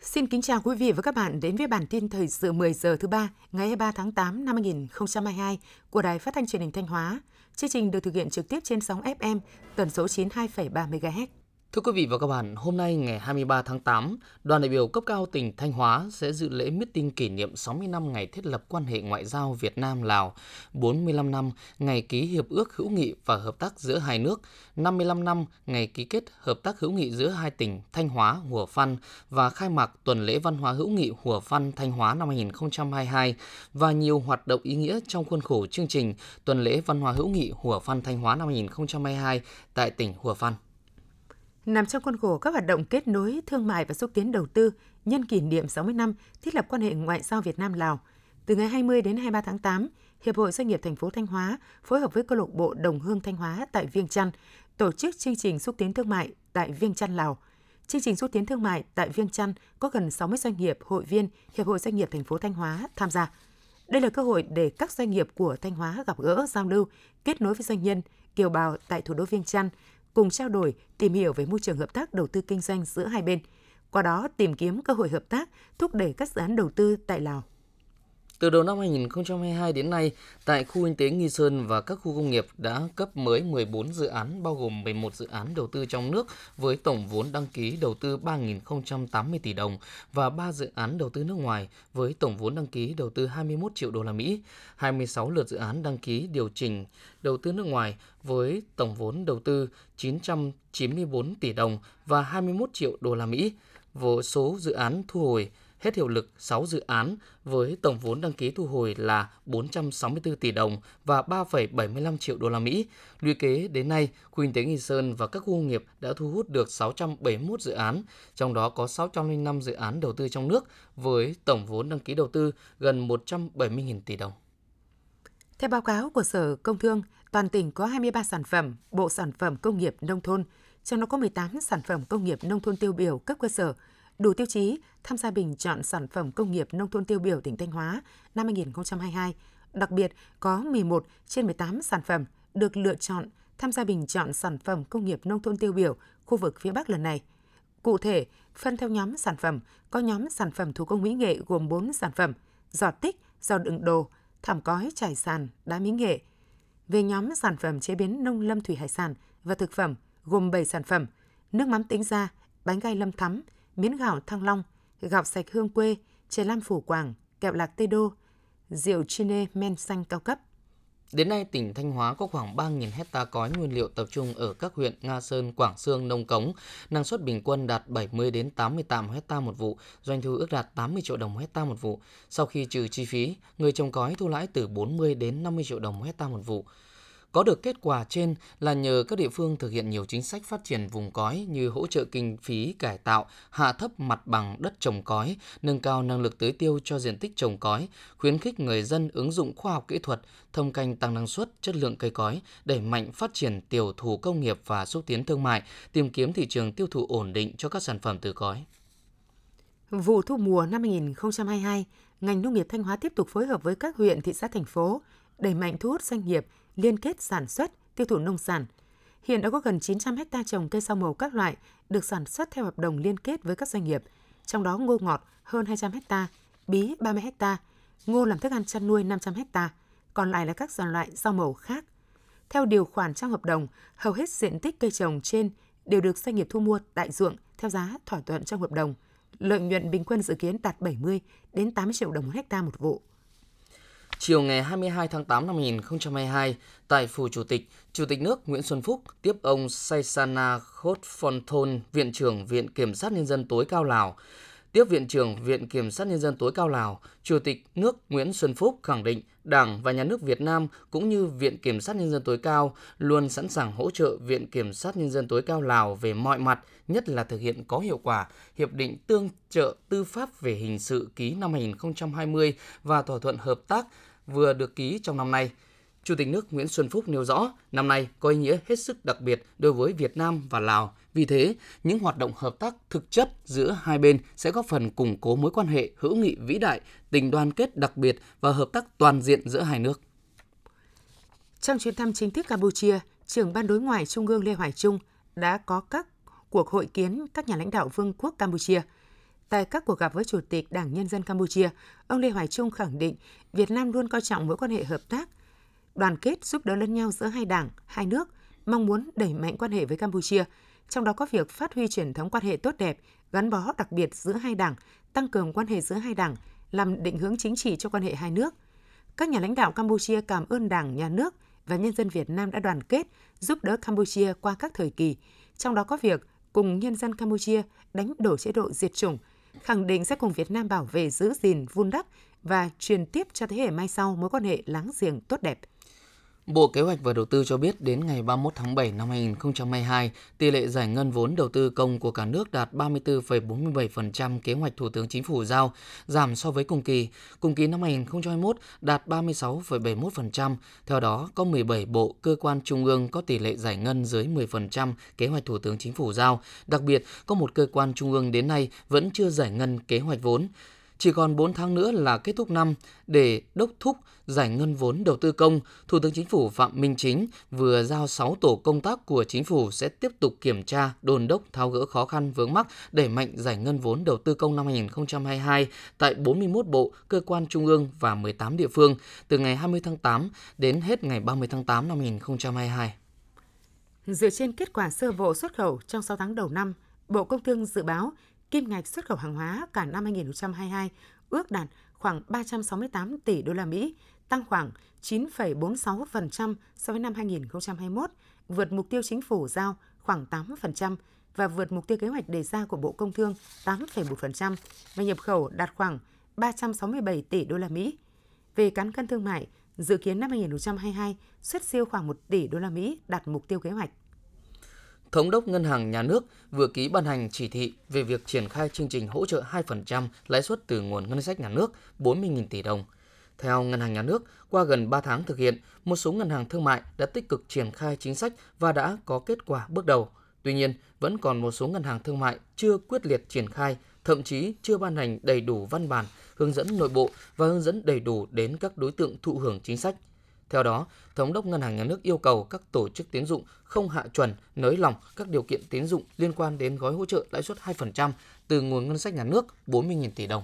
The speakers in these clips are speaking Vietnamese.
Xin kính chào quý vị và các bạn đến với bản tin thời sự 10 giờ thứ ba ngày 23 tháng 8 năm 2022 của Đài Phát thanh Truyền hình Thanh Hóa. Chương trình được thực hiện trực tiếp trên sóng FM tần số 92,3 MHz. Thưa quý vị và các bạn, hôm nay ngày 23 tháng 8, đoàn đại biểu cấp cao tỉnh Thanh Hóa sẽ dự lễ meeting kỷ niệm 60 năm ngày thiết lập quan hệ ngoại giao Việt Nam-Lào, 45 năm ngày ký hiệp ước hữu nghị và hợp tác giữa hai nước, 55 năm ngày ký kết hợp tác hữu nghị giữa hai tỉnh Thanh Hóa, Hùa Phan và khai mạc tuần lễ văn hóa hữu nghị Hùa Phan-Thanh Hóa năm 2022 và nhiều hoạt động ý nghĩa trong khuôn khổ chương trình tuần lễ văn hóa hữu nghị Hùa Phan-Thanh Hóa năm 2022 tại tỉnh Hùa Phan nằm trong khuôn khổ các hoạt động kết nối thương mại và xúc tiến đầu tư nhân kỷ niệm 60 năm thiết lập quan hệ ngoại giao Việt Nam Lào. Từ ngày 20 đến 23 tháng 8, Hiệp hội Doanh nghiệp thành phố Thanh Hóa phối hợp với câu lạc bộ Đồng Hương Thanh Hóa tại Viêng Chăn tổ chức chương trình xúc tiến thương mại tại Viêng Chăn Lào. Chương trình xúc tiến thương mại tại Viêng Chăn có gần 60 doanh nghiệp, hội viên Hiệp hội Doanh nghiệp thành phố Thanh Hóa tham gia. Đây là cơ hội để các doanh nghiệp của Thanh Hóa gặp gỡ, giao lưu, kết nối với doanh nhân, kiều bào tại thủ đô Viêng Chăn cùng trao đổi, tìm hiểu về môi trường hợp tác đầu tư kinh doanh giữa hai bên, qua đó tìm kiếm cơ hội hợp tác, thúc đẩy các dự án đầu tư tại Lào. Từ đầu năm 2022 đến nay, tại khu kinh tế Nghi Sơn và các khu công nghiệp đã cấp mới 14 dự án bao gồm 11 dự án đầu tư trong nước với tổng vốn đăng ký đầu tư 3.080 tỷ đồng và 3 dự án đầu tư nước ngoài với tổng vốn đăng ký đầu tư 21 triệu đô la Mỹ, 26 lượt dự án đăng ký điều chỉnh đầu tư nước ngoài với tổng vốn đầu tư 994 tỷ đồng và 21 triệu đô la Mỹ. Vô số dự án thu hồi hết hiệu lực 6 dự án với tổng vốn đăng ký thu hồi là 464 tỷ đồng và 3,75 triệu đô la Mỹ. Lũy kế đến nay, khu kinh tế Nghi Sơn và các khu công nghiệp đã thu hút được 671 dự án, trong đó có 605 dự án đầu tư trong nước với tổng vốn đăng ký đầu tư gần 170.000 tỷ đồng. Theo báo cáo của Sở Công Thương, toàn tỉnh có 23 sản phẩm, bộ sản phẩm công nghiệp nông thôn, trong đó có 18 sản phẩm công nghiệp nông thôn tiêu biểu cấp cơ sở, đủ tiêu chí tham gia bình chọn sản phẩm công nghiệp nông thôn tiêu biểu tỉnh Thanh Hóa năm 2022. Đặc biệt, có 11 trên 18 sản phẩm được lựa chọn tham gia bình chọn sản phẩm công nghiệp nông thôn tiêu biểu khu vực phía Bắc lần này. Cụ thể, phân theo nhóm sản phẩm, có nhóm sản phẩm thủ công mỹ nghệ gồm 4 sản phẩm, giọt tích, giò đựng đồ, thảm cói trải sàn, đá mỹ nghệ. Về nhóm sản phẩm chế biến nông lâm thủy hải sản và thực phẩm gồm 7 sản phẩm, nước mắm tính ra, bánh gai lâm thắm, miến gạo thăng long, gạo sạch hương quê, chè lam phủ quảng, kẹo lạc tây đô, rượu chine men xanh cao cấp. Đến nay, tỉnh Thanh Hóa có khoảng 3.000 hecta cói nguyên liệu tập trung ở các huyện Nga Sơn, Quảng Sương, Nông Cống. Năng suất bình quân đạt 70 đến 88 hecta một vụ, doanh thu ước đạt 80 triệu đồng hecta một vụ. Sau khi trừ chi phí, người trồng cói thu lãi từ 40 đến 50 triệu đồng một hecta một vụ. Có được kết quả trên là nhờ các địa phương thực hiện nhiều chính sách phát triển vùng cói như hỗ trợ kinh phí cải tạo, hạ thấp mặt bằng đất trồng cói, nâng cao năng lực tưới tiêu cho diện tích trồng cói, khuyến khích người dân ứng dụng khoa học kỹ thuật, thâm canh tăng năng suất, chất lượng cây cói, đẩy mạnh phát triển tiểu thủ công nghiệp và xúc tiến thương mại, tìm kiếm thị trường tiêu thụ ổn định cho các sản phẩm từ cói. Vụ thu mùa năm 2022, ngành nông nghiệp Thanh Hóa tiếp tục phối hợp với các huyện, thị xã, thành phố đẩy mạnh thu hút doanh nghiệp liên kết sản xuất, tiêu thụ nông sản. Hiện đã có gần 900 ha trồng cây rau màu các loại được sản xuất theo hợp đồng liên kết với các doanh nghiệp, trong đó ngô ngọt hơn 200 ha, bí 30 ha, ngô làm thức ăn chăn nuôi 500 ha, còn lại là các dòng loại rau màu khác. Theo điều khoản trong hợp đồng, hầu hết diện tích cây trồng trên đều được doanh nghiệp thu mua tại ruộng theo giá thỏa thuận trong hợp đồng. Lợi nhuận bình quân dự kiến đạt 70 đến 80 triệu đồng một hecta một vụ. Chiều ngày 22 tháng 8 năm 2022, tại Phủ Chủ tịch, Chủ tịch nước Nguyễn Xuân Phúc tiếp ông Saisana Khotphonthon, Viện trưởng Viện Kiểm sát Nhân dân tối cao Lào. Tiếp Viện trưởng Viện Kiểm sát Nhân dân tối cao Lào, Chủ tịch nước Nguyễn Xuân Phúc khẳng định Đảng và Nhà nước Việt Nam cũng như Viện Kiểm sát Nhân dân tối cao luôn sẵn sàng hỗ trợ Viện Kiểm sát Nhân dân tối cao Lào về mọi mặt, nhất là thực hiện có hiệu quả Hiệp định Tương trợ Tư pháp về hình sự ký năm 2020 và thỏa thuận hợp tác vừa được ký trong năm nay. Chủ tịch nước Nguyễn Xuân Phúc nêu rõ, năm nay có ý nghĩa hết sức đặc biệt đối với Việt Nam và Lào. Vì thế, những hoạt động hợp tác thực chất giữa hai bên sẽ góp phần củng cố mối quan hệ hữu nghị vĩ đại, tình đoàn kết đặc biệt và hợp tác toàn diện giữa hai nước. Trong chuyến thăm chính thức Campuchia, trưởng ban đối ngoại Trung ương Lê Hoài Trung đã có các cuộc hội kiến các nhà lãnh đạo Vương quốc Campuchia. Tại các cuộc gặp với Chủ tịch Đảng Nhân dân Campuchia, ông Lê Hoài Trung khẳng định Việt Nam luôn coi trọng mối quan hệ hợp tác, đoàn kết giúp đỡ lẫn nhau giữa hai đảng, hai nước, mong muốn đẩy mạnh quan hệ với Campuchia, trong đó có việc phát huy truyền thống quan hệ tốt đẹp, gắn bó đặc biệt giữa hai đảng, tăng cường quan hệ giữa hai đảng, làm định hướng chính trị cho quan hệ hai nước. Các nhà lãnh đạo Campuchia cảm ơn Đảng, Nhà nước và nhân dân Việt Nam đã đoàn kết giúp đỡ Campuchia qua các thời kỳ, trong đó có việc cùng nhân dân Campuchia đánh đổ chế độ diệt chủng, khẳng định sẽ cùng Việt Nam bảo vệ giữ gìn, vun đắp và truyền tiếp cho thế hệ mai sau mối quan hệ láng giềng tốt đẹp. Bộ Kế hoạch và Đầu tư cho biết đến ngày 31 tháng 7 năm 2022, tỷ lệ giải ngân vốn đầu tư công của cả nước đạt 34,47% kế hoạch Thủ tướng Chính phủ giao, giảm so với cùng kỳ. Cùng kỳ năm 2021 đạt 36,71%. Theo đó, có 17 bộ, cơ quan trung ương có tỷ lệ giải ngân dưới 10% kế hoạch Thủ tướng Chính phủ giao. Đặc biệt, có một cơ quan trung ương đến nay vẫn chưa giải ngân kế hoạch vốn. Chỉ còn 4 tháng nữa là kết thúc năm để đốc thúc giải ngân vốn đầu tư công, Thủ tướng Chính phủ Phạm Minh Chính vừa giao 6 tổ công tác của Chính phủ sẽ tiếp tục kiểm tra, đồn đốc tháo gỡ khó khăn vướng mắc, đẩy mạnh giải ngân vốn đầu tư công năm 2022 tại 41 bộ, cơ quan trung ương và 18 địa phương từ ngày 20 tháng 8 đến hết ngày 30 tháng 8 năm 2022. Dựa trên kết quả sơ bộ xuất khẩu trong 6 tháng đầu năm, Bộ Công Thương dự báo kim ngạch xuất khẩu hàng hóa cả năm 2022 ước đạt khoảng 368 tỷ đô la Mỹ, tăng khoảng 9,46% so với năm 2021, vượt mục tiêu chính phủ giao khoảng 8% và vượt mục tiêu kế hoạch đề ra của Bộ Công Thương 8,1% và nhập khẩu đạt khoảng 367 tỷ đô la Mỹ. Về cán cân thương mại, dự kiến năm 2022 xuất siêu khoảng 1 tỷ đô la Mỹ đạt mục tiêu kế hoạch. Thống đốc Ngân hàng Nhà nước vừa ký ban hành chỉ thị về việc triển khai chương trình hỗ trợ 2% lãi suất từ nguồn ngân sách nhà nước 40.000 tỷ đồng. Theo Ngân hàng Nhà nước, qua gần 3 tháng thực hiện, một số ngân hàng thương mại đã tích cực triển khai chính sách và đã có kết quả bước đầu. Tuy nhiên, vẫn còn một số ngân hàng thương mại chưa quyết liệt triển khai, thậm chí chưa ban hành đầy đủ văn bản, hướng dẫn nội bộ và hướng dẫn đầy đủ đến các đối tượng thụ hưởng chính sách – theo đó, Thống đốc Ngân hàng Nhà nước yêu cầu các tổ chức tín dụng không hạ chuẩn, nới lỏng các điều kiện tín dụng liên quan đến gói hỗ trợ lãi suất 2% từ nguồn ngân sách nhà nước 40.000 tỷ đồng.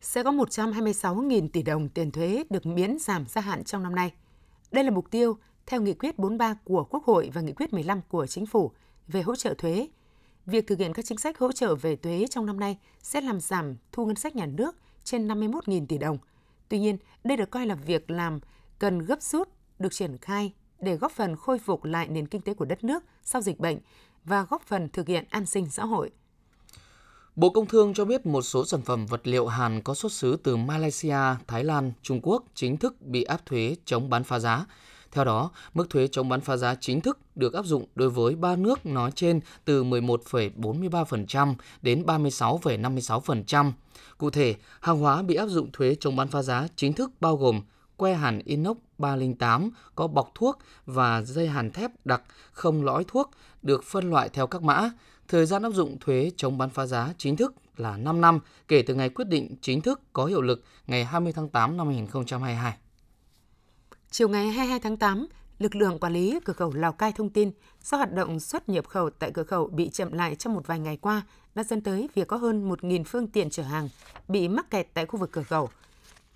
Sẽ có 126.000 tỷ đồng tiền thuế được miễn giảm gia hạn trong năm nay. Đây là mục tiêu theo nghị quyết 43 của Quốc hội và nghị quyết 15 của Chính phủ về hỗ trợ thuế. Việc thực hiện các chính sách hỗ trợ về thuế trong năm nay sẽ làm giảm thu ngân sách nhà nước trên 51.000 tỷ đồng – Tuy nhiên, đây được coi là việc làm cần gấp rút được triển khai để góp phần khôi phục lại nền kinh tế của đất nước sau dịch bệnh và góp phần thực hiện an sinh xã hội. Bộ Công Thương cho biết một số sản phẩm vật liệu Hàn có xuất xứ từ Malaysia, Thái Lan, Trung Quốc chính thức bị áp thuế chống bán phá giá. Theo đó, mức thuế chống bán phá giá chính thức được áp dụng đối với ba nước nói trên từ 11,43% đến 36,56%. Cụ thể, hàng hóa bị áp dụng thuế chống bán phá giá chính thức bao gồm que hàn inox 308 có bọc thuốc và dây hàn thép đặc không lõi thuốc được phân loại theo các mã. Thời gian áp dụng thuế chống bán phá giá chính thức là 5 năm kể từ ngày quyết định chính thức có hiệu lực ngày 20 tháng 8 năm 2022. Chiều ngày 22 tháng 8, lực lượng quản lý cửa khẩu Lào Cai thông tin do hoạt động xuất nhập khẩu tại cửa khẩu bị chậm lại trong một vài ngày qua đã dẫn tới việc có hơn 1.000 phương tiện chở hàng bị mắc kẹt tại khu vực cửa khẩu.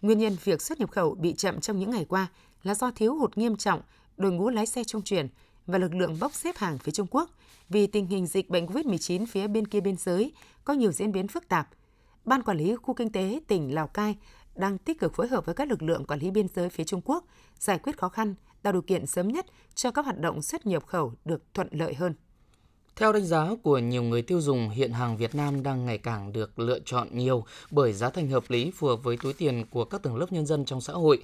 Nguyên nhân việc xuất nhập khẩu bị chậm trong những ngày qua là do thiếu hụt nghiêm trọng đội ngũ lái xe trung chuyển và lực lượng bốc xếp hàng phía Trung Quốc vì tình hình dịch bệnh COVID-19 phía bên kia biên giới có nhiều diễn biến phức tạp. Ban quản lý khu kinh tế tỉnh Lào Cai đang tích cực phối hợp với các lực lượng quản lý biên giới phía Trung Quốc giải quyết khó khăn, tạo điều kiện sớm nhất cho các hoạt động xuất nhập khẩu được thuận lợi hơn. Theo đánh giá của nhiều người tiêu dùng, hiện hàng Việt Nam đang ngày càng được lựa chọn nhiều bởi giá thành hợp lý phù hợp với túi tiền của các tầng lớp nhân dân trong xã hội.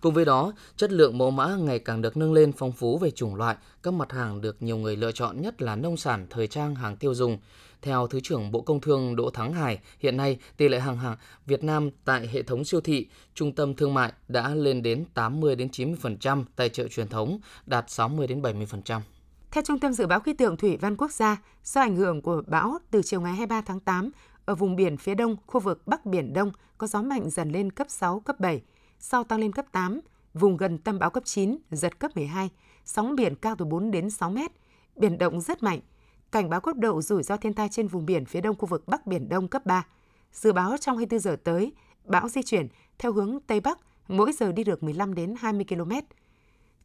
Cùng với đó, chất lượng mẫu mã ngày càng được nâng lên phong phú về chủng loại, các mặt hàng được nhiều người lựa chọn nhất là nông sản, thời trang, hàng tiêu dùng. Theo Thứ trưởng Bộ Công Thương Đỗ Thắng Hải, hiện nay tỷ lệ hàng hàng Việt Nam tại hệ thống siêu thị, trung tâm thương mại đã lên đến 80 đến 90%, tại chợ truyền thống đạt 60 đến 70%. Theo Trung tâm Dự báo Khí tượng Thủy văn Quốc gia, do ảnh hưởng của bão từ chiều ngày 23 tháng 8, ở vùng biển phía đông, khu vực Bắc Biển Đông có gió mạnh dần lên cấp 6, cấp 7, sau tăng lên cấp 8. vùng gần tâm bão cấp 9, giật cấp 12, sóng biển cao từ 4 đến 6 mét, biển động rất mạnh. Cảnh báo cấp độ rủi ro thiên tai trên vùng biển phía đông khu vực Bắc Biển Đông cấp 3. Dự báo trong 24 giờ tới, bão di chuyển theo hướng Tây Bắc, mỗi giờ đi được 15 đến 20 km.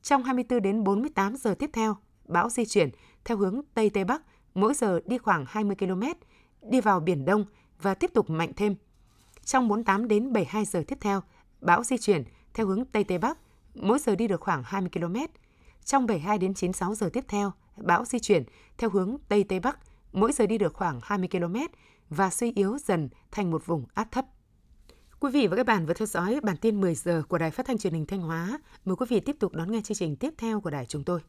Trong 24 đến 48 giờ tiếp theo, bão di chuyển theo hướng Tây Tây Bắc, mỗi giờ đi khoảng 20 km, đi vào Biển Đông và tiếp tục mạnh thêm. Trong 48 đến 72 giờ tiếp theo, bão di chuyển theo hướng Tây Tây Bắc, mỗi giờ đi được khoảng 20 km. Trong 72 đến 96 giờ tiếp theo, bão di chuyển theo hướng Tây Tây Bắc, mỗi giờ đi được khoảng 20 km và suy yếu dần thành một vùng áp thấp. Quý vị và các bạn vừa theo dõi bản tin 10 giờ của Đài Phát thanh Truyền hình Thanh Hóa. Mời quý vị tiếp tục đón nghe chương trình tiếp theo của đài chúng tôi.